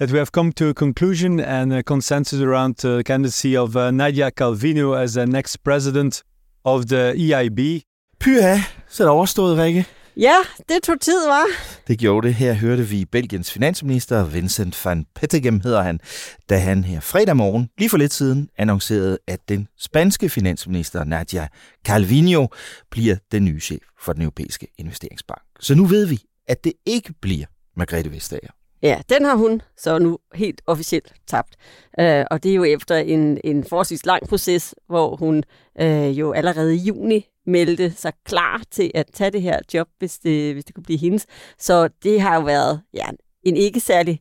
that we have come to a conclusion and a consensus around the candidacy of uh, Nadia Calvino as the next president of the EIB. Pyha, så er det overstået, Rikke. Ja, det tog tid, var. Det gjorde det. Her hørte vi Belgiens finansminister, Vincent van Pettegem hedder han, da han her fredag morgen, lige for lidt siden, annoncerede, at den spanske finansminister Nadia Calvino bliver den nye chef for den europæiske investeringsbank. Så nu ved vi, at det ikke bliver Margrethe Vestager. Ja, den har hun så nu helt officielt tabt. Øh, og det er jo efter en, en forholdsvis lang proces, hvor hun øh, jo allerede i juni meldte sig klar til at tage det her job, hvis det, hvis det kunne blive hendes. Så det har jo været ja, en ikke særlig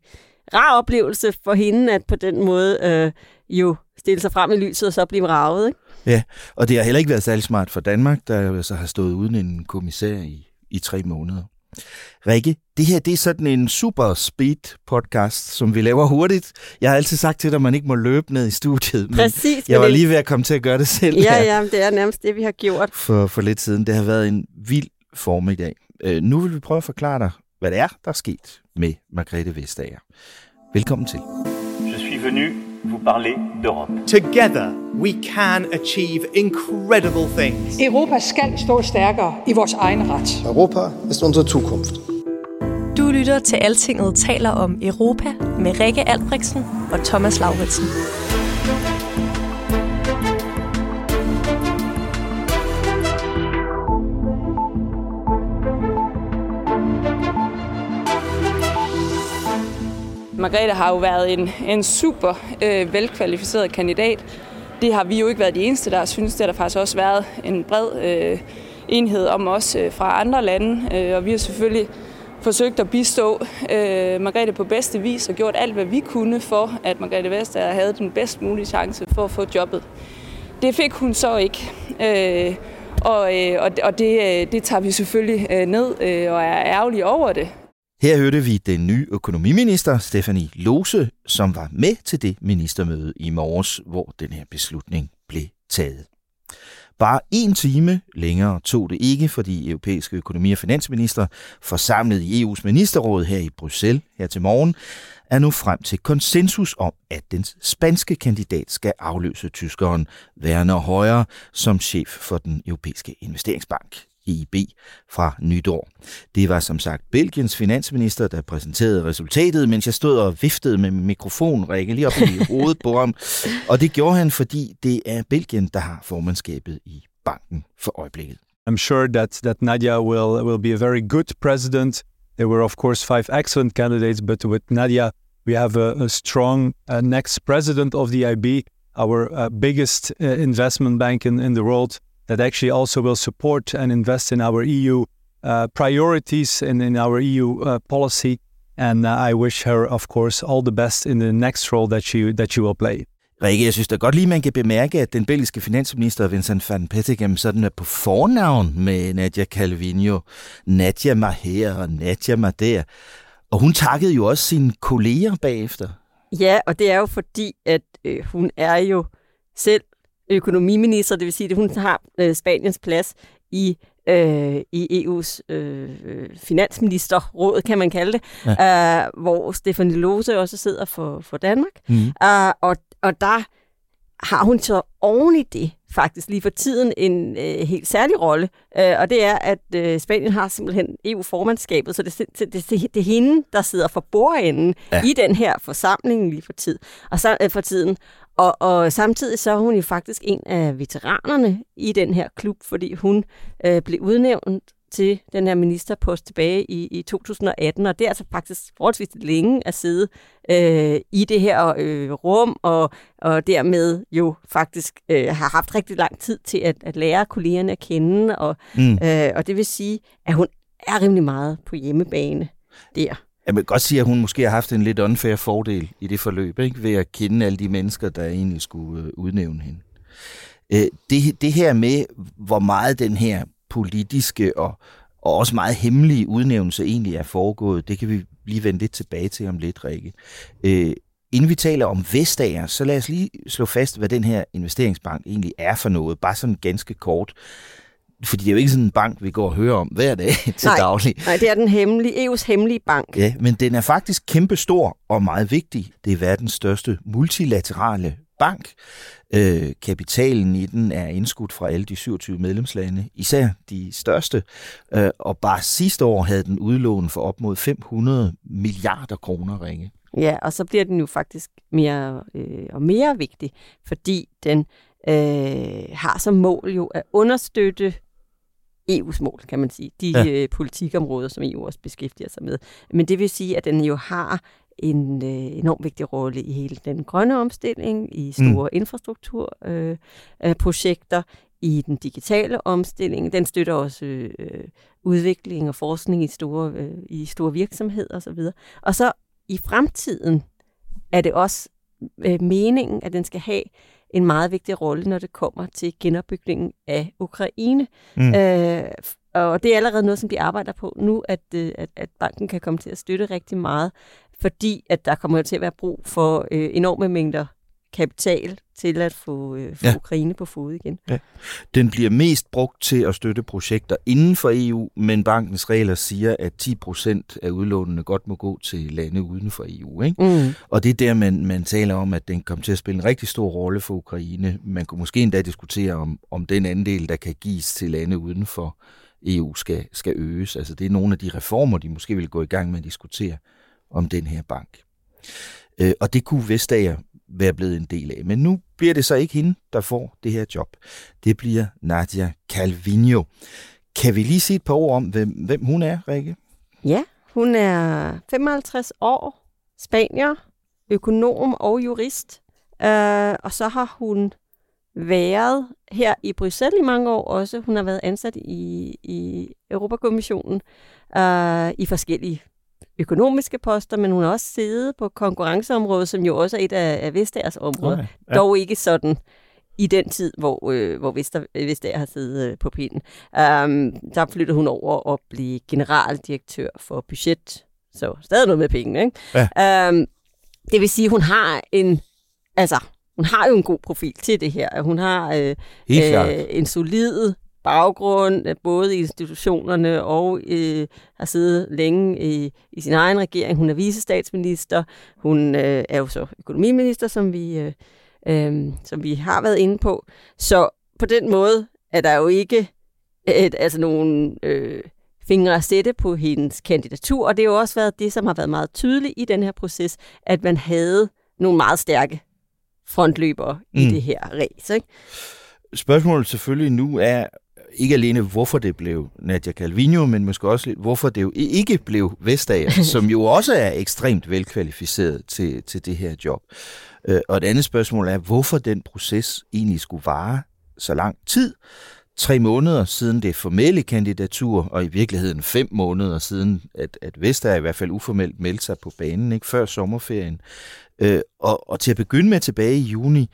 rar oplevelse for hende, at på den måde øh, jo stille sig frem i lyset og så blive ravet. Ikke? Ja, og det har heller ikke været særlig smart for Danmark, der jo så har stået uden en kommissær i, i tre måneder. Rikke, det her det er sådan en super speed podcast, som vi laver hurtigt. Jeg har altid sagt til dig, at man ikke må løbe ned i studiet. Men Præcis. Jeg var lige ved at komme til at gøre det selv Ja, her ja, det er nærmest det, vi har gjort. For, for lidt siden. Det har været en vild formiddag. Øh, nu vil vi prøve at forklare dig, hvad det er, der er sket med Margrethe Vestager. Velkommen til. Je suis venu vous parler d'Europe. Together, we can achieve incredible things. Europa skal stå stærkere i vores egen ret. Europa ist unsere Zukunft. Du lytter til Altinget taler om Europa med Rikke Albrechtsen og Thomas Lauritsen. Margrethe har jo været en, en super øh, velkvalificeret kandidat. Det har vi jo ikke været de eneste, der synes. Det har der faktisk også været en bred øh, enhed om os øh, fra andre lande. Øh, og vi har selvfølgelig forsøgt at bistå øh, Margrethe på bedste vis og gjort alt, hvad vi kunne for, at Margrethe Vestager havde den bedst mulige chance for at få jobbet. Det fik hun så ikke. Øh, og øh, og, og det, øh, det tager vi selvfølgelig øh, ned øh, og er ærgerlige over det. Her hørte vi den nye økonomiminister, Stefanie Lose, som var med til det ministermøde i morges, hvor den her beslutning blev taget. Bare en time længere tog det ikke for de europæiske økonomi- og finansminister, forsamlet i EU's ministerråd her i Bruxelles her til morgen, er nu frem til konsensus om, at den spanske kandidat skal afløse tyskeren Werner Højer som chef for den europæiske investeringsbank. EIB fra nytår. Det var som sagt Belgiens finansminister, der præsenterede resultatet, mens jeg stod og viftede med mikrofonen, række lige op i hovedet på ham. Og det gjorde han, fordi det er Belgien, der har formandskabet i banken for øjeblikket. I'm sure that, that Nadia will, will be a very good president. There were, of course, five excellent candidates, but with Nadia, we have a, a strong uh, next president of the IB, our uh, biggest uh, investment bank in, in the world, that actually also will support and invest in our EU uh, priorities and in our EU uh, policy. And uh, I wish her, of course, all the best in the next role that she, that she will play. Rikke, jeg synes da godt lige, man kan bemærke, at den belgiske finansminister Vincent van Pettegem sådan er på fornavn med Nadia Calvino. Nadia mig her og Nadia mig der. Og hun takkede jo også sine kolleger bagefter. Ja, og det er jo fordi, at øh, hun er jo selv økonomiminister, det vil sige, at hun har øh, Spaniens plads i øh, i EU's øh, finansministerråd, kan man kalde det, ja. øh, hvor Stefanie Lose også sidder for, for Danmark. Mm. Øh, og, og der har hun så oven i det faktisk lige for tiden en øh, helt særlig rolle, øh, og det er, at øh, Spanien har simpelthen EU-formandskabet, så det, det, det, det er hende, der sidder for bordenden ja. i den her forsamling lige for, tid, og så, øh, for tiden. Og, og samtidig så er hun jo faktisk en af veteranerne i den her klub, fordi hun øh, blev udnævnt til den her ministerpost tilbage i, i 2018, og det er altså faktisk forholdsvis længe at sidde øh, i det her øh, rum, og, og dermed jo faktisk øh, har haft rigtig lang tid til at, at lære kollegerne at kende, og, mm. øh, og det vil sige, at hun er rimelig meget på hjemmebane der. Jeg vil godt sige, at hun måske har haft en lidt unfair fordel i det forløb, ikke? ved at kende alle de mennesker, der egentlig skulle øh, udnævne hende. Øh, det, det her med, hvor meget den her politiske og, og også meget hemmelige udnævnelse egentlig er foregået, det kan vi lige vende lidt tilbage til om lidt, Rikke. Øh, inden vi taler om Vestager, så lad os lige slå fast, hvad den her investeringsbank egentlig er for noget, bare sådan ganske kort. Fordi det er jo ikke sådan en bank, vi går og hører om hver dag til nej, daglig. Nej, det er den hemmelige, EU's hemmelige bank. Ja, men den er faktisk kæmpestor og meget vigtig. Det er verdens største multilaterale bank. Øh, kapitalen i den er indskudt fra alle de 27 medlemslande, især de største. Øh, og bare sidste år havde den udlån for op mod 500 milliarder kroner ringe. Ja, og så bliver den jo faktisk mere øh, og mere vigtig, fordi den øh, har som mål jo at understøtte EU's mål, kan man sige. De ja. øh, politikområder, som EU også beskæftiger sig med. Men det vil sige, at den jo har en øh, enormt vigtig rolle i hele den grønne omstilling, i store mm. infrastrukturprojekter, øh, i den digitale omstilling. Den støtter også øh, udvikling og forskning i store, øh, i store virksomheder osv. Og så i fremtiden er det også øh, meningen, at den skal have en meget vigtig rolle, når det kommer til genopbygningen af Ukraine. Mm. Øh, og det er allerede noget, som de arbejder på nu, at, øh, at, at banken kan komme til at støtte rigtig meget, fordi at der kommer til at være brug for øh, enorme mængder kapital til at få, øh, få ja. Ukraine på fod igen. Ja. Den bliver mest brugt til at støtte projekter inden for EU, men bankens regler siger, at 10 procent af udlånene godt må gå til lande uden for EU. Ikke? Mm. Og det er der, man, man taler om, at den kommer til at spille en rigtig stor rolle for Ukraine. Man kunne måske endda diskutere, om, om den andel, der kan gives til lande uden for EU, skal, skal øges. Altså det er nogle af de reformer, de måske vil gå i gang med at diskutere om den her bank. Øh, og det kunne Vestager være blevet en del af. Men nu bliver det så ikke hende, der får det her job. Det bliver Nadia Calvino. Kan vi lige sige et par ord om, hvem, hvem hun er, Rikke? Ja, hun er 55 år, spanier, økonom og jurist. Øh, og så har hun været her i Bruxelles i mange år også. Hun har været ansat i, i Europakommissionen øh, i forskellige økonomiske poster, men hun har også siddet på konkurrenceområdet, som jo også er et af, af Vestagers områder. Okay, ja. Dog ikke sådan i den tid, hvor, øh, hvor Vester, Vestager har siddet øh, på pinden. Um, der flyttede hun over og blev generaldirektør for budget. Så stadig noget med penge, ikke? Ja. Um, det vil sige, at hun har en... Altså, hun har jo en god profil til det her. Hun har øh, øh, en solid baggrund, øh, både i institutionerne og øh, har siddet længe i, i sin egen regering. Hun er visestatsminister. Hun øh, er jo så økonomiminister, som vi, øh, øh, som vi har været inde på. Så på den måde er der jo ikke et, altså nogen øh, fingre at sætte på hendes kandidatur, og det har jo også været det, som har været meget tydeligt i den her proces, at man havde nogle meget stærke frontløbere mm. i det her race. Ikke? Spørgsmålet selvfølgelig nu er, ikke alene hvorfor det blev Nadia Calvino, men måske også hvorfor det jo ikke blev Vestager, som jo også er ekstremt velkvalificeret til, til det her job. Øh, og et andet spørgsmål er, hvorfor den proces egentlig skulle vare så lang tid. Tre måneder siden det formelle kandidatur, og i virkeligheden fem måneder siden, at, at Vestager i hvert fald uformelt meldte sig på banen, ikke før sommerferien. Øh, og, og til at begynde med tilbage i juni,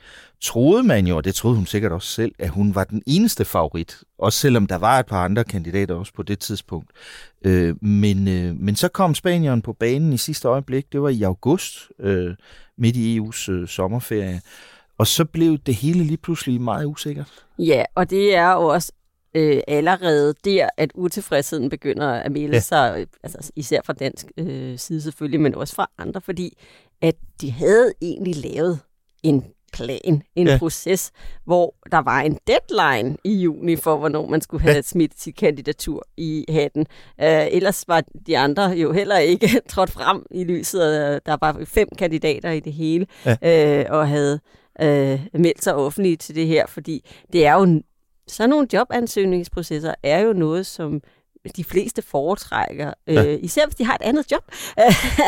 troede man jo, og det troede hun sikkert også selv, at hun var den eneste favorit. Også selvom der var et par andre kandidater også på det tidspunkt. Øh, men, øh, men så kom Spanieren på banen i sidste øjeblik. Det var i august, øh, midt i EU's øh, sommerferie. Og så blev det hele lige pludselig meget usikkert. Ja, og det er jo også øh, allerede der, at utilfredsheden begynder at melde ja. sig, altså især fra dansk øh, side selvfølgelig, men også fra andre, fordi at de havde egentlig lavet en plan, en ja. proces, hvor der var en deadline i juni for, hvornår man skulle have ja. smidt sit kandidatur i hatten. Uh, ellers var de andre jo heller ikke trådt frem i lyset. Der var fem kandidater i det hele, ja. uh, og havde uh, meldt sig offentligt til det her, fordi det er jo sådan nogle jobansøgningsprocesser er jo noget, som de fleste foretrækker, øh, ja. især hvis de har et andet job,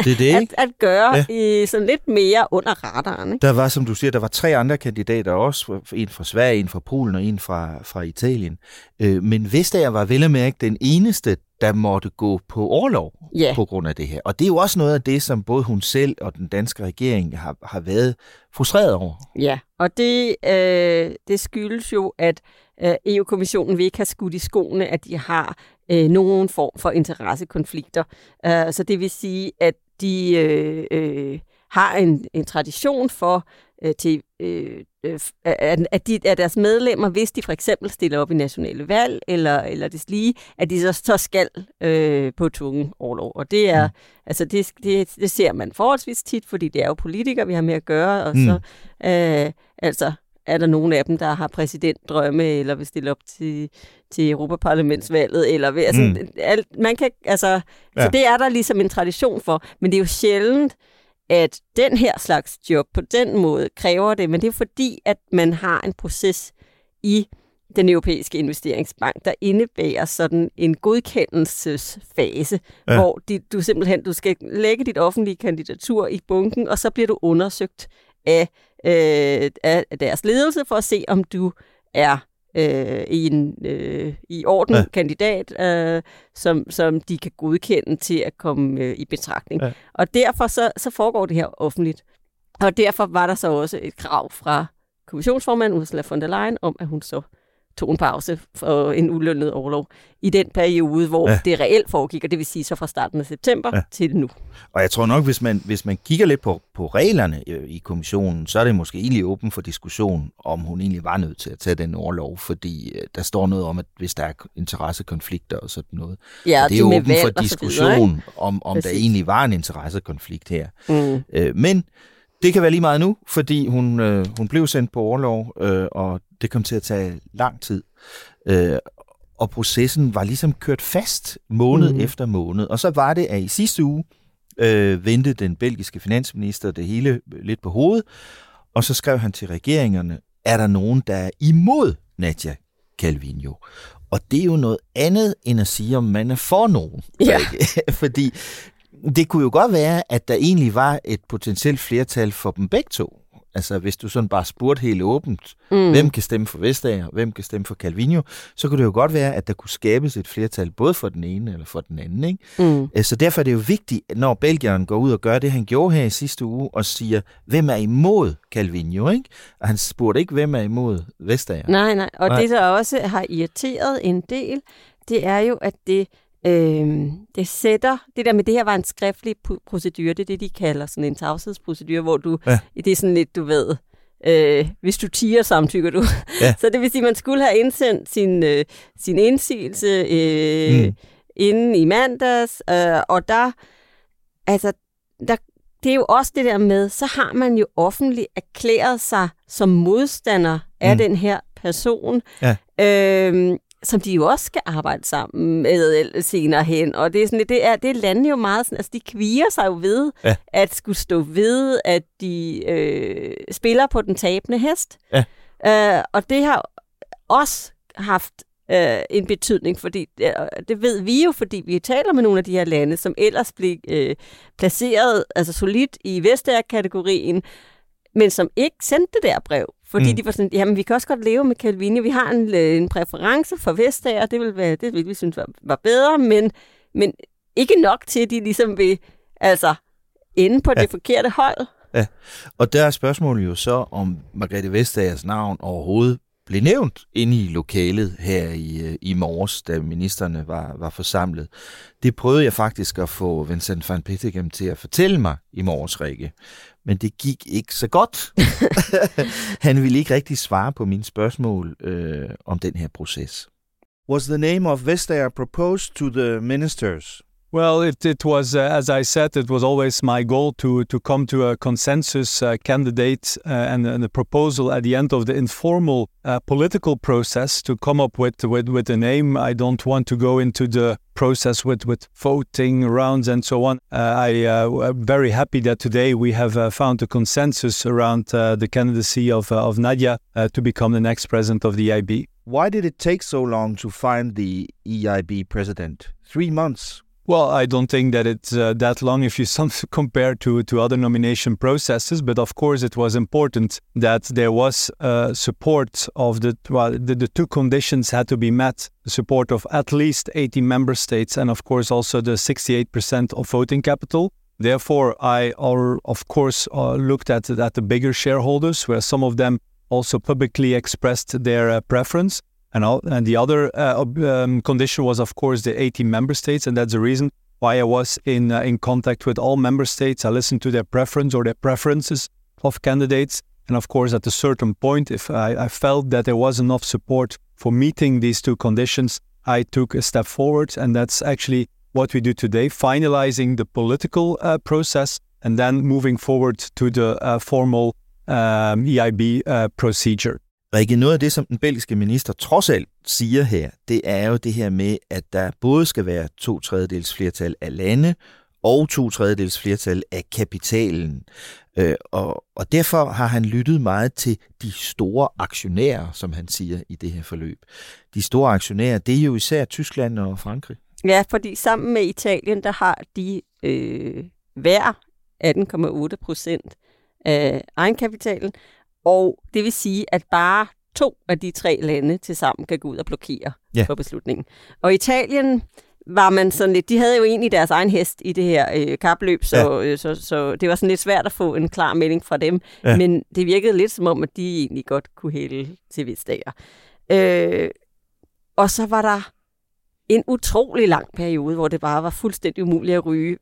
det er det, at, at gøre ja. i sådan lidt mere under radaren. Ikke? Der var, som du siger, der var tre andre kandidater også, en fra Sverige, en fra Polen og en fra, fra Italien. Øh, men Vestager var vel at mærke den eneste, der måtte gå på overlov ja. på grund af det her. Og det er jo også noget af det, som både hun selv og den danske regering har, har været frustreret over. Ja, og det, øh, det skyldes jo, at øh, EU-kommissionen vil ikke have skudt i skoene, at de har øh, nogen form for interessekonflikter. Uh, så det vil sige, at de øh, øh, har en, en tradition for øh, til, øh, øh, at, at, de, at deres medlemmer, hvis de for eksempel stiller op i nationale valg, eller, eller det lige, at de så, så skal øh, på tunge overlov. Og det er, mm. altså det, det, det ser man forholdsvis tit, fordi det er jo politikere, vi har med at gøre, og mm. så øh, altså er der nogen af dem, der har præsidentdrømme, eller vil stille op til, til Europaparlamentsvalget, eller ved, altså, mm. alt, man kan, altså, ja. så det er der ligesom en tradition for, men det er jo sjældent, at den her slags job på den måde kræver det, men det er fordi, at man har en proces i den europæiske investeringsbank, der indebærer sådan en godkendelsesfase, ja. hvor de, du simpelthen du skal lægge dit offentlige kandidatur i bunken, og så bliver du undersøgt af, øh, af deres ledelse for at se, om du er øh, i en øh, i orden ja. kandidat, øh, som, som de kan godkende til at komme øh, i betragtning. Ja. Og derfor så, så foregår det her offentligt. Og derfor var der så også et krav fra kommissionsformand Ursula von der Leyen om, at hun så tog en pause for en ulønnet overlov i den periode, hvor ja. det reelt foregik, og det vil sige så fra starten af september ja. til nu. Og jeg tror nok, hvis man, hvis man kigger lidt på, på reglerne i kommissionen, så er det måske egentlig åben for diskussion, om hun egentlig var nødt til at tage den overlov, fordi øh, der står noget om, at hvis der er interessekonflikter og sådan noget. Ja, og det er jo åben for diskussion, videre, om, om der egentlig var en interessekonflikt her. Mm. Øh, men det kan være lige meget nu, fordi hun, øh, hun blev sendt på overlov, øh, og det kom til at tage lang tid. Øh, og processen var ligesom kørt fast måned mm. efter måned. Og så var det, at i sidste uge øh, vendte den belgiske finansminister det hele lidt på hovedet, og så skrev han til regeringerne, er der nogen, der er imod Nadia Calvino? Og det er jo noget andet, end at sige, om man er for nogen. Ja. Fordi det kunne jo godt være, at der egentlig var et potentielt flertal for dem begge to. Altså, hvis du sådan bare spurgte helt åbent, mm. hvem kan stemme for Vestager, hvem kan stemme for Calvino, så kunne det jo godt være, at der kunne skabes et flertal både for den ene eller for den anden. Ikke? Mm. Øh, så derfor er det jo vigtigt, når Belgieren går ud og gør det, han gjorde her i sidste uge, og siger, hvem er imod Calvino? Ikke? Og han spurgte ikke, hvem er imod Vestager. Nej, nej. Og nej. det, der også har irriteret en del, det er jo, at det Øh, det sætter, det der med det her var en skriftlig procedure, det er det, de kalder sådan en tavshedsprocedure, hvor du, ja. det er sådan lidt, du ved, øh, hvis du tiger, samtykker du. Ja. Så det vil sige, at man skulle have indsendt sin, øh, sin indsigelse øh, mm. inden i mandags, øh, og der, altså, der, det er jo også det der med, så har man jo offentligt erklæret sig som modstander af mm. den her person. Ja. Øh, som de jo også skal arbejde sammen med senere hen. Og det er sådan, det er, det er jo meget sådan, altså de kviger sig jo ved ja. at skulle stå ved, at de øh, spiller på den tabende hest. Ja. Øh, og det har også haft øh, en betydning, fordi øh, det ved vi jo, fordi vi taler med nogle af de her lande, som ellers blev øh, placeret altså solidt i Vestager-kategorien, men som ikke sendte det der brev. Fordi mm. de var sådan, jamen vi kan også godt leve med Calvini, vi har en, øh, en præference for Vestager, det vil, være, det vil vi synes var, var bedre, men, men ikke nok til, at de ligesom vil altså, ende på ja. det forkerte hold. Ja, og der er spørgsmålet jo så, om Margrethe Vestagers navn overhovedet blev nævnt inde i lokalet her i, øh, i morges, da ministerne var, var forsamlet. Det prøvede jeg faktisk at få Vincent van Pettigem til at fortælle mig i morges, Rikke men det gik ikke så godt. Han ville ikke rigtig svare på mine spørgsmål øh, om den her proces. Was the name of Vestager proposed to the ministers? Well, it, it was, uh, as I said, it was always my goal to, to come to a consensus uh, candidate uh, and, and, a proposal at the end of the informal uh, political process to come up with, with, with a name. I don't want to go into the process with, with voting rounds and so on. Uh, I uh, am very happy that today we have found a consensus around the candidacy of, of Nadia to become the next president of the EIB. why did it take so long to find the EIB president? Three months. Well, I don't think that it's uh, that long if you some, compare to, to other nomination processes, but of course it was important that there was uh, support of the, well, the, the two conditions had to be met, the support of at least 80 member states and of course also the 68% of voting capital. Therefore, I, are, of course, uh, looked at, at the bigger shareholders, where some of them also publicly expressed their uh, preference. And, all, and the other uh, um, condition was, of course, the 18 member states, and that's the reason why I was in uh, in contact with all member states. I listened to their preference or their preferences of candidates, and of course, at a certain point, if I, I felt that there was enough support for meeting these two conditions, I took a step forward, and that's actually what we do today, finalizing the political uh, process and then moving forward to the uh, formal um, EIB uh, procedure. Rikke, noget af det, som den belgiske minister trods alt siger her, det er jo det her med, at der både skal være to tredjedels flertal af lande og to tredjedels flertal af kapitalen. Øh, og, og derfor har han lyttet meget til de store aktionærer, som han siger i det her forløb. De store aktionærer, det er jo især Tyskland og Frankrig. Ja, fordi sammen med Italien, der har de øh, hver 18,8 procent af egenkapitalen, og det vil sige, at bare to af de tre lande til sammen kan gå ud og blokere ja. for beslutningen. Og Italien var man sådan lidt, de havde jo egentlig deres egen hest i det her øh, kapløb, så, ja. øh, så, så det var sådan lidt svært at få en klar melding fra dem, ja. men det virkede lidt som om, at de egentlig godt kunne hælde til Vestager. Øh, og så var der en utrolig lang periode, hvor det bare var fuldstændig umuligt at ryge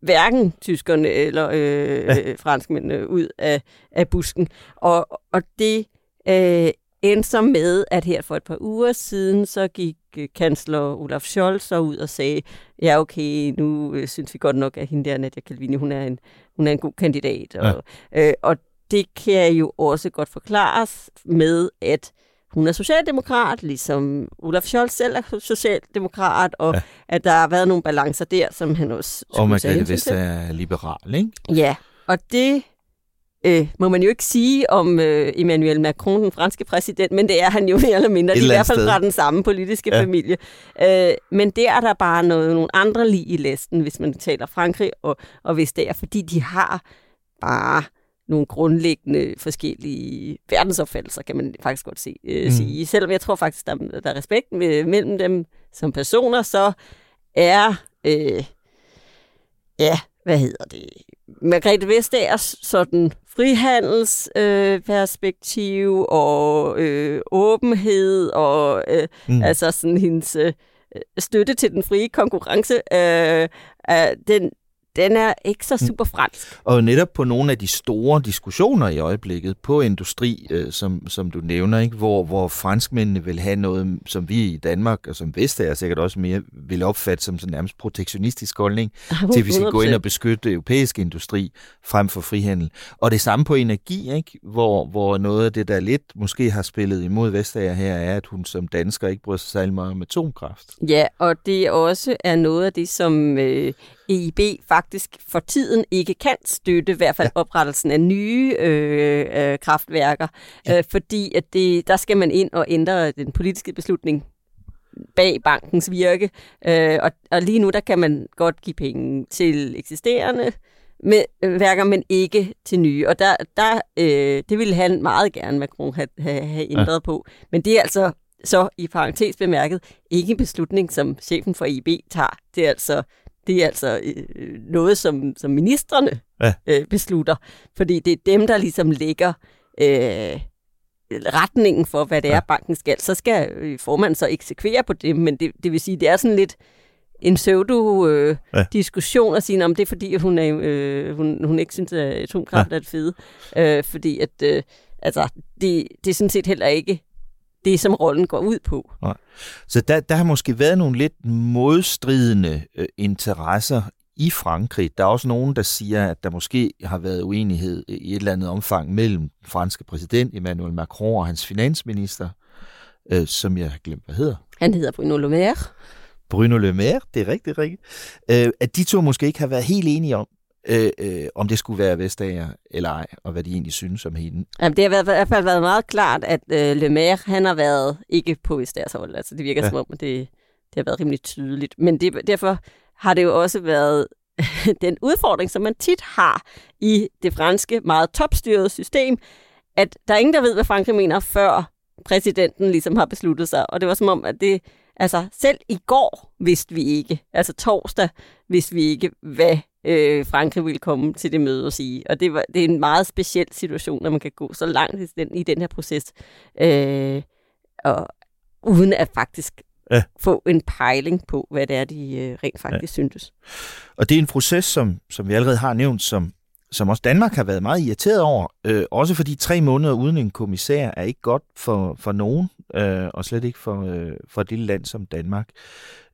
hverken tyskerne eller øh, ja. franskmændene ud af, af busken. Og, og det øh, endte så med, at her for et par uger siden, så gik øh, kansler Olaf Scholz så ud og sagde, ja okay, nu øh, synes vi godt nok, at hende der, Nadia Calvini, hun er en, hun er en god kandidat. Ja. Og, øh, og det kan jo også godt forklares med, at hun er socialdemokrat, ligesom Olaf Scholz selv er socialdemokrat, og ja. at der har været nogle balancer der, som han også Og Margrethe Vest er liberal, ikke? Ja, og det øh, må man jo ikke sige om øh, Emmanuel Macron, den franske præsident, men det er han jo mere eller mindre. Er i hvert fald fra den samme politiske ja. familie. Øh, men der er der bare noget, nogle andre lige i listen, hvis man taler Frankrig og, og hvis det er, fordi de har bare nogle grundlæggende forskellige verdensopfattelser, kan man faktisk godt se, øh, mm. sige. Selvom jeg tror faktisk, der, der er respekt med, mellem dem som personer, så er, øh, ja, hvad hedder det, Margrethe Vestagers sådan frihandelsperspektiv øh, og øh, åbenhed og øh, mm. altså sådan hendes øh, støtte til den frie konkurrence, øh, øh, den, den er ikke så mm. super fransk. Og netop på nogle af de store diskussioner i øjeblikket på industri, øh, som, som du nævner, ikke? Hvor, hvor franskmændene vil have noget, som vi i Danmark, og som er sikkert også mere, vil opfatte som sådan nærmest protektionistisk holdning, til at vi skal gå ind og beskytte europæisk industri frem for frihandel. Og det samme på energi, ikke? Hvor, hvor noget af det, der lidt måske har spillet imod Vestager her, er, at hun som dansker ikke bryder sig særlig meget om atomkraft. Ja, og det også er noget af det, som øh, EIB faktisk for tiden ikke kan støtte, i hvert fald ja. oprettelsen af nye øh, øh, kraftværker, ja. øh, fordi at det, der skal man ind og ændre den politiske beslutning bag bankens virke, øh, og, og lige nu der kan man godt give penge til eksisterende med, øh, værker, men ikke til nye. Og der, der øh, det ville han meget gerne, Macron, have, have, have ændret ja. på. Men det er altså så i parentes bemærket ikke en beslutning, som chefen for EIB tager. Det er altså det er altså øh, noget, som, som ministerne ja. øh, beslutter. Fordi det er dem, der ligesom lægger øh, retningen for, hvad det ja. er, banken skal. Så skal øh, formanden så eksekvere på det, men det, det vil sige, det er sådan lidt en pseudo-diskussion øh, ja. at sige, om det er fordi, hun, er, øh, hun, hun ikke synes, at atomkraft ja. er det fede. Øh, fordi at, øh, altså, det, det er sådan set heller ikke det, som rollen går ud på. Nej. Så der, der har måske været nogle lidt modstridende øh, interesser i Frankrig. Der er også nogen, der siger, at der måske har været uenighed i et eller andet omfang mellem den franske præsident Emmanuel Macron og hans finansminister, øh, som jeg har glemt, hvad hedder. Han hedder Bruno Le Maire. Bruno Le Maire, det er rigtigt, rigtigt. Øh, at de to måske ikke har været helt enige om, øh, øh, om det skulle være Vestager eller ej, og hvad de egentlig synes om hende. Jamen, det har i hvert fald været meget klart, at øh, Le Maire, han har været ikke på Vestagers hold. Altså, det virker ja. som om, at det, det har været rimelig tydeligt. Men det, derfor har det jo også været den udfordring, som man tit har i det franske meget topstyrede system, at der er ingen, der ved, hvad Frankrig mener, før præsidenten ligesom har besluttet sig. Og det var som om, at det, altså selv i går vidste vi ikke, altså torsdag vidste vi ikke, hvad øh, Frankrig ville komme til det møde og sige. Og det, var, det er en meget speciel situation, når man kan gå så langt i den, i den her proces, øh, og uden at faktisk ja. få en pejling på, hvad det er, de øh, rent faktisk ja. syntes. Og det er en proces, som, som vi allerede har nævnt, som, som også Danmark har været meget irriteret over. Øh, også fordi tre måneder uden en kommissær er ikke godt for, for nogen, øh, og slet ikke for, øh, for et lille land som Danmark.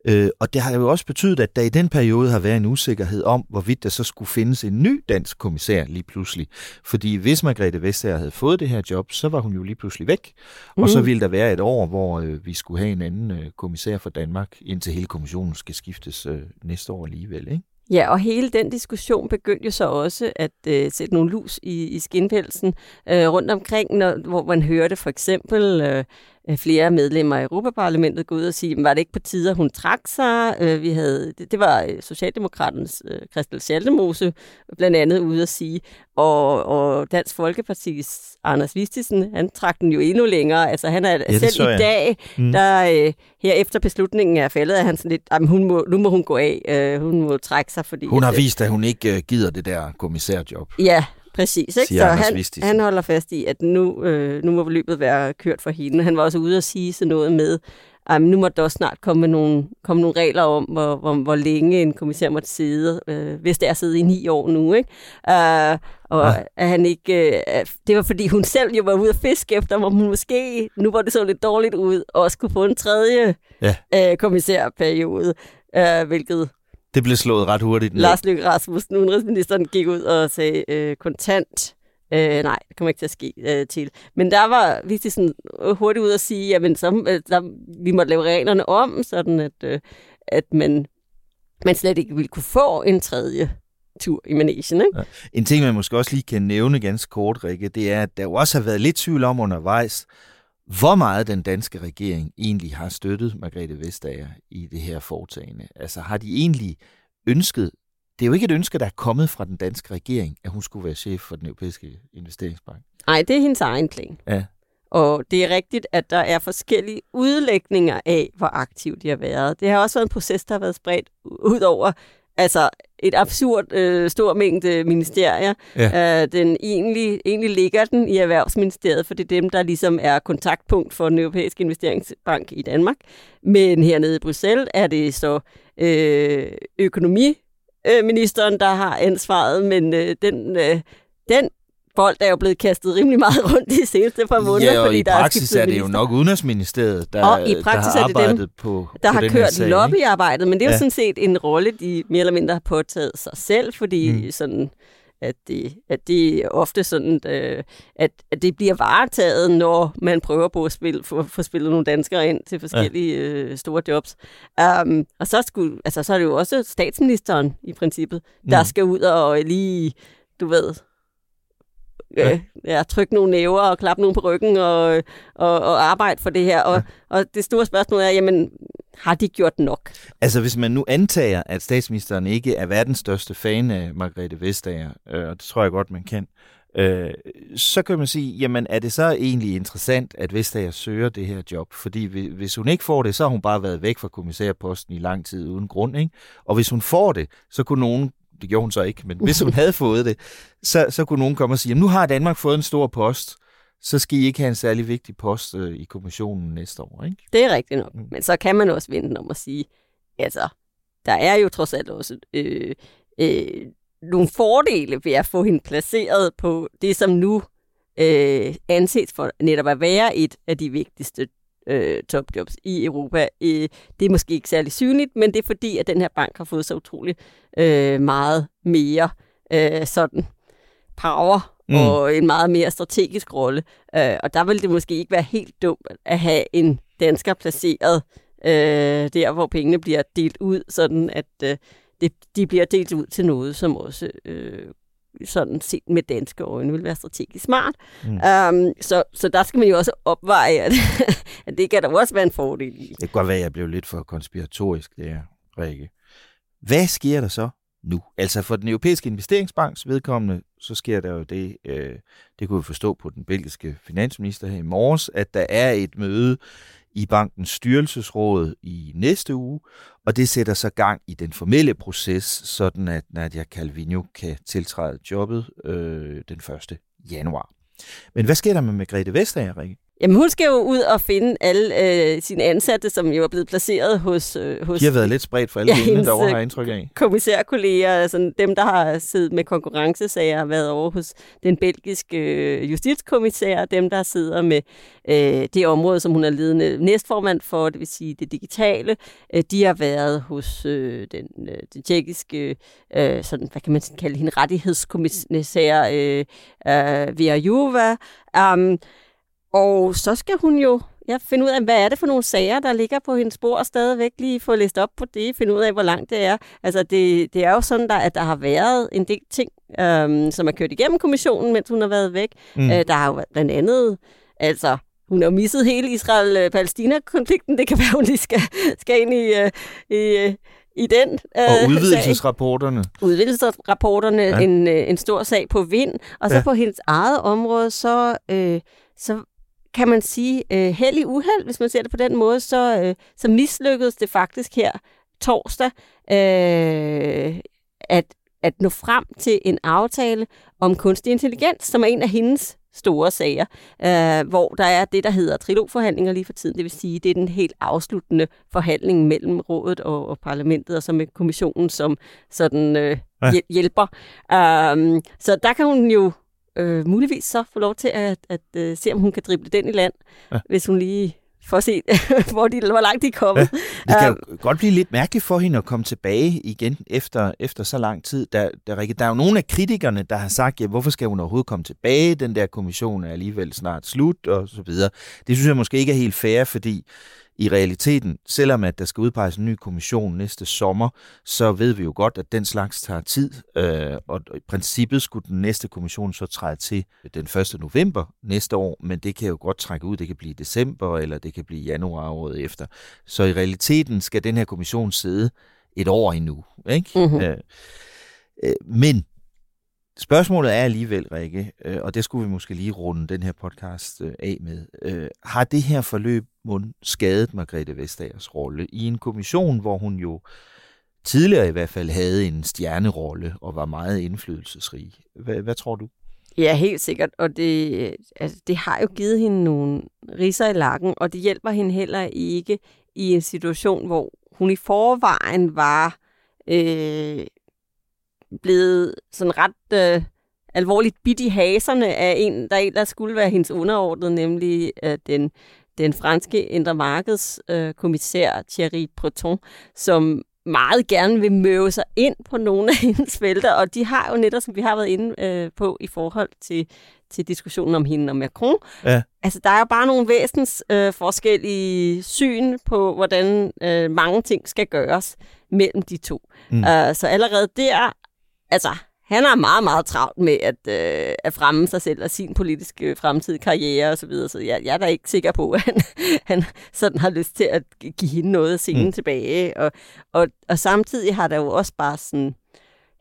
Øh, og det har jo også betydet, at der i den periode har været en usikkerhed om, hvorvidt der så skulle findes en ny dansk kommissær lige pludselig. Fordi hvis Margrethe Vestager havde fået det her job, så var hun jo lige pludselig væk. Mm. Og så mhm. ville der være et år, hvor øh, vi skulle have en anden øh, kommissær for Danmark, indtil hele kommissionen skal skiftes øh, næste år alligevel. Ikke? Ja, og hele den diskussion begyndte jo så også at øh, sætte nogle lus i, i skinpelsen øh, rundt omkring, når, hvor man hørte for eksempel øh, flere medlemmer af Europaparlamentet gå ud og sige, var det ikke på tide, at hun trak sig? Øh, vi havde, det, det var øh, Socialdemokraternes Christel Schaldemose blandt andet ude at sige, og, og Dansk Folkepartis Anders Vistisen, han trak den jo endnu længere. Altså han er ja, selv i dag, mm. der her efter beslutningen er faldet, er han sådan lidt, jamen, hun må, nu må hun gå af, hun må trække sig. Fordi, hun har vist, at hun ikke gider det der kommissærjob. Ja, Præcis, ikke? så han, han holder fast i, at nu, øh, nu må løbet være kørt for hende. Han var også ude at sige sådan noget med, at nu må der også snart komme nogle, komme nogle regler om, hvor, hvor, hvor længe en kommissær måtte sidde, øh, hvis det er siddet i ni år nu. Ikke? Uh, og ja. at han ikke, øh, det var fordi hun selv jo var ude at fiske efter, hvor hun måske, nu var det så lidt dårligt ud, og skulle få en tredje ja. øh, kommissærperiode, øh, hvilket det blev slået ret hurtigt. Lars Løkke Rasmussen, udenrigsministeren, gik ud og sagde øh, kontant. Øh, nej, det kommer ikke til at ske øh, til. Men der var vi sådan hurtigt ud at sige, jamen så, øh, der, vi måtte lave reglerne om, sådan at, øh, at man, man slet ikke ville kunne få en tredje tur i managen. Ikke? Ja. En ting, man måske også lige kan nævne ganske kort, Rikke, det er, at der jo også har været lidt tvivl om undervejs, hvor meget den danske regering egentlig har støttet Margrethe Vestager i det her foretagende. Altså har de egentlig ønsket, det er jo ikke et ønske, der er kommet fra den danske regering, at hun skulle være chef for den europæiske investeringsbank. Nej, det er hendes egen plan. Ja. Og det er rigtigt, at der er forskellige udlægninger af, hvor aktiv de har været. Det har også været en proces, der har været spredt ud over altså et absurd øh, stor mængde ministerier. Ja. Øh, den egentlig, egentlig ligger den i Erhvervsministeriet, for det er dem, der ligesom er kontaktpunkt for den europæiske investeringsbank i Danmark. Men hernede i Bruxelles er det så øh, økonomiministeren, der har ansvaret, men øh, den, øh, den bold er jo blevet kastet rimelig meget rundt de seneste par måneder. Ja, og fordi i der praksis er, er det jo nok Udenrigsministeriet, der, og i praksis der har arbejdet er det dem, på Der på har kørt sag, lobbyarbejdet, men det er ja. jo sådan set en rolle, de mere eller mindre har påtaget sig selv, fordi mm. sådan at det, at det er ofte sådan, øh, at, at det bliver varetaget, når man prøver på at spille, få, få spillet nogle danskere ind til forskellige ja. øh, store jobs. Um, og så, skulle, altså, så er det jo også statsministeren i princippet, der mm. skal ud og lige, du ved, ja. Øh, ja, trykke nogle næver og klappe nogle på ryggen og, og, og arbejde for det her. Og, ja. og det store spørgsmål er, jamen, har de gjort nok? Altså, hvis man nu antager, at statsministeren ikke er verdens største fan af Margrethe Vestager, øh, og det tror jeg godt, man kan, øh, så kan man sige, jamen er det så egentlig interessant, at Vestager søger det her job? Fordi hvis hun ikke får det, så har hun bare været væk fra kommissærposten i lang tid uden grund. Ikke? Og hvis hun får det, så kunne nogen det gjorde hun så ikke, men hvis hun havde fået det, så, så kunne nogen komme og sige, nu har Danmark fået en stor post, så skal I ikke have en særlig vigtig post øh, i kommissionen næste år, ikke? Det er rigtigt nok, mm. men så kan man også vente om at sige, altså, der er jo trods alt også øh, øh, nogle fordele ved at få hende placeret på det, som nu øh, anses for netop at være et af de vigtigste øh, topjobs i Europa. Øh, det er måske ikke særlig synligt, men det er fordi, at den her bank har fået så utrolig øh, meget mere øh, sådan power mm. og en meget mere strategisk rolle. Øh, og der vil det måske ikke være helt dumt at have en dansker placeret øh, der, hvor pengene bliver delt ud, sådan at øh, det, de bliver delt ud til noget, som også øh, sådan set med danske øjne vil være strategisk smart. Mm. Um, så, så der skal man jo også opveje, at, at det kan der også være en fordel i. Det kan godt være, at jeg blev lidt for konspiratorisk, det er Rikke. Hvad sker der så nu? Altså for den europæiske investeringsbanks vedkommende, så sker der jo det, øh, det kunne vi forstå på den belgiske finansminister her i morges, at der er et møde i bankens styrelsesråd i næste uge, og det sætter så gang i den formelle proces, sådan at Nadia Calvino kan tiltræde jobbet øh, den 1. januar. Men hvad sker der med Margrethe Vestager, Rikke? Jamen, hun skal jo ud og finde alle øh, sine ansatte, som jo er blevet placeret hos... Øh, hos De har været lidt spredt for alle ja, derovre, har jeg indtryk af. kommissærkolleger, altså dem, der har siddet med konkurrencesager, har været over hos den belgiske øh, justitskommissær, dem, der sidder med øh, det område, som hun er ledende næstformand for, det vil sige det digitale. Øh, de har været hos øh, den, øh, den tjekkiske, øh, sådan, hvad kan man kalde hende, rettighedskommissær øh, øh, Vera Juva. Um, og så skal hun jo ja, finde ud af, hvad er det for nogle sager, der ligger på hendes bord, og stadigvæk lige få læst op på det, finde ud af, hvor langt det er. Altså, det, det er jo sådan, der, at der har været en del ting, øhm, som er kørt igennem kommissionen, mens hun har været væk. Mm. Øh, der har jo blandt andet, altså, hun har misset hele Israel-Palæstina-konflikten. Det kan være, hun lige skal, skal ind i, uh, i, uh, i den øh, Og udvidelsesrapporterne. Sag. Udvidelsesrapporterne, ja. en, øh, en stor sag på vind. Og så ja. på hendes eget område, så, øh, så kan man sige, øh, held i uheld, hvis man ser det på den måde, så, øh, så mislykkedes det faktisk her torsdag øh, at, at nå frem til en aftale om kunstig intelligens, som er en af hendes store sager, øh, hvor der er det, der hedder trilogforhandlinger lige for tiden. Det vil sige, det er den helt afsluttende forhandling mellem rådet og, og parlamentet, og så med kommissionen som sådan øh, ja. hjælper. Um, så der kan hun jo øh, muligvis så få lov til at, at uh, se, om hun kan drible den i land, ja. hvis hun lige får set, hvor, de, hvor langt de er kommet. Ja, det kan jo godt blive lidt mærkeligt for hende at komme tilbage igen efter, efter så lang tid. Der, der, der er jo nogle af kritikerne, der har sagt, ja, hvorfor skal hun overhovedet komme tilbage? Den der kommission er alligevel snart slut, og så videre. Det synes jeg måske ikke er helt fair, fordi i realiteten, selvom at der skal udpeges en ny kommission næste sommer, så ved vi jo godt, at den slags tager tid, øh, og i princippet skulle den næste kommission så træde til den 1. november næste år, men det kan jo godt trække ud, det kan blive december, eller det kan blive januar året efter. Så i realiteten skal den her kommission sidde et år endnu. Ikke? Mm-hmm. Øh, men Spørgsmålet er alligevel, Rikke, øh, og det skulle vi måske lige runde den her podcast øh, af med. Øh, har det her forløb mund skadet Margrethe Vestagers rolle i en kommission, hvor hun jo tidligere i hvert fald havde en stjernerolle og var meget indflydelsesrig? Hvad, hvad tror du? Ja, helt sikkert. Og det, øh, altså, det har jo givet hende nogle riser i lakken, og det hjælper hende heller ikke i en situation, hvor hun i forvejen var øh, blevet sådan ret øh, alvorligt bidt i haserne af en, der ellers skulle være hendes underordnet, nemlig øh, den, den franske indre markedskommissær øh, Thierry Breton, som meget gerne vil møve sig ind på nogle af hendes felter, og de har jo netop, som vi har været inde øh, på i forhold til, til diskussionen om hende og Macron. Ja. Altså, der er jo bare nogle væsens øh, forskellige syn på, hvordan øh, mange ting skal gøres mellem de to. Mm. Uh, så allerede der altså, han er meget, meget travlt med at, øh, at fremme sig selv og sin politiske fremtidige karriere osv., så, videre. så jeg, jeg er da ikke sikker på, at han, han sådan har lyst til at give hende noget af scenen mm. tilbage. Og, og, og samtidig har der jo også bare sådan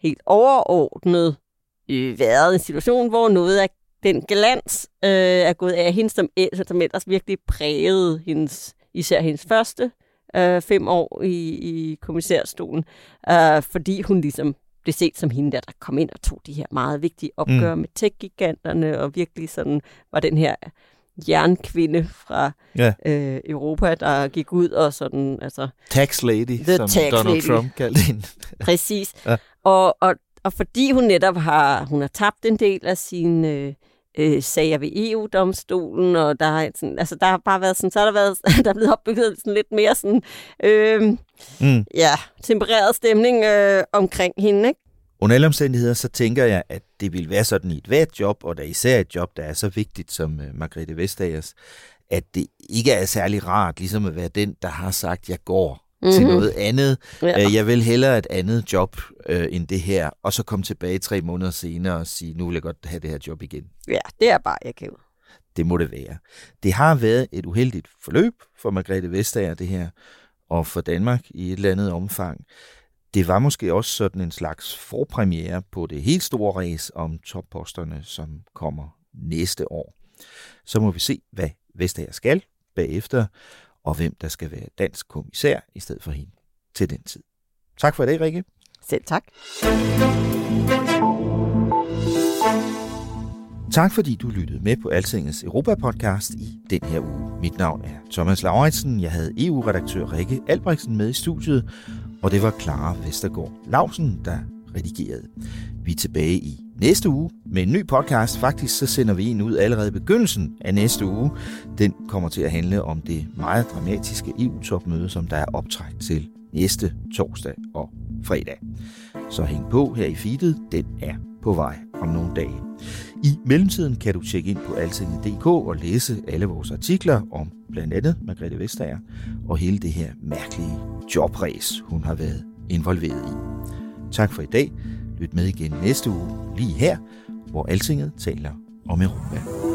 helt overordnet øh, været en situation, hvor noget af den glans øh, er gået af hende, som, som ellers virkelig prægede hendes, især hendes første øh, fem år i, i kommissærstolen, øh, fordi hun ligesom blev set som hende der, der kom ind og tog de her meget vigtige opgør mm. med tech-giganterne, og virkelig sådan var den her jernkvinde fra ja. øh, Europa, der gik ud og sådan, altså... Tax lady, the som tax Donald lady. Trump kaldte hende. Præcis. ja. og, og, og fordi hun netop har, hun har tabt en del af sin øh, øh, sager ved EU-domstolen, og der har, sådan, altså, der har bare været sådan, så har der været, der er blevet opbygget sådan lidt mere sådan, øh, mm. ja, tempereret stemning øh, omkring hende, ikke? Under alle omstændigheder, så tænker jeg, at det vil være sådan i et hvert job, og er især et job, der er så vigtigt som uh, Margrethe Vestagers, at det ikke er særlig rart ligesom at være den, der har sagt, jeg går mm-hmm. til noget andet. Ja. Øh, Jeg vil hellere et andet job øh, end det her, og så komme tilbage tre måneder senere og sige, nu vil jeg godt have det her job igen. Ja, det er bare akavet. Det må det være. Det har været et uheldigt forløb for Margrethe Vestager, det her, og for Danmark i et eller andet omfang. Det var måske også sådan en slags forpremiere på det helt store race om topposterne, som kommer næste år. Så må vi se, hvad Vestager skal bagefter, og hvem der skal være dansk kommissær i stedet for hende til den tid. Tak for i dag, Rikke. Selv tak. Tak fordi du lyttede med på Altingets Europa-podcast i den her uge. Mit navn er Thomas Lauritsen. Jeg havde EU-redaktør Rikke Albrechtsen med i studiet, og det var Clara Vestergaard Lausen, der redigerede. Vi er tilbage i næste uge med en ny podcast. Faktisk så sender vi en ud allerede i begyndelsen af næste uge. Den kommer til at handle om det meget dramatiske EU-topmøde, som der er optræk til næste torsdag og fredag. Så hæng på her i feedet. Den er på vej om nogle dage. I mellemtiden kan du tjekke ind på altinget.dk og læse alle vores artikler om blandt andet Margrethe Vestager og hele det her mærkelige jobræs, hun har været involveret i. Tak for i dag. Lyt med igen næste uge, lige her, hvor Altinget taler om Europa.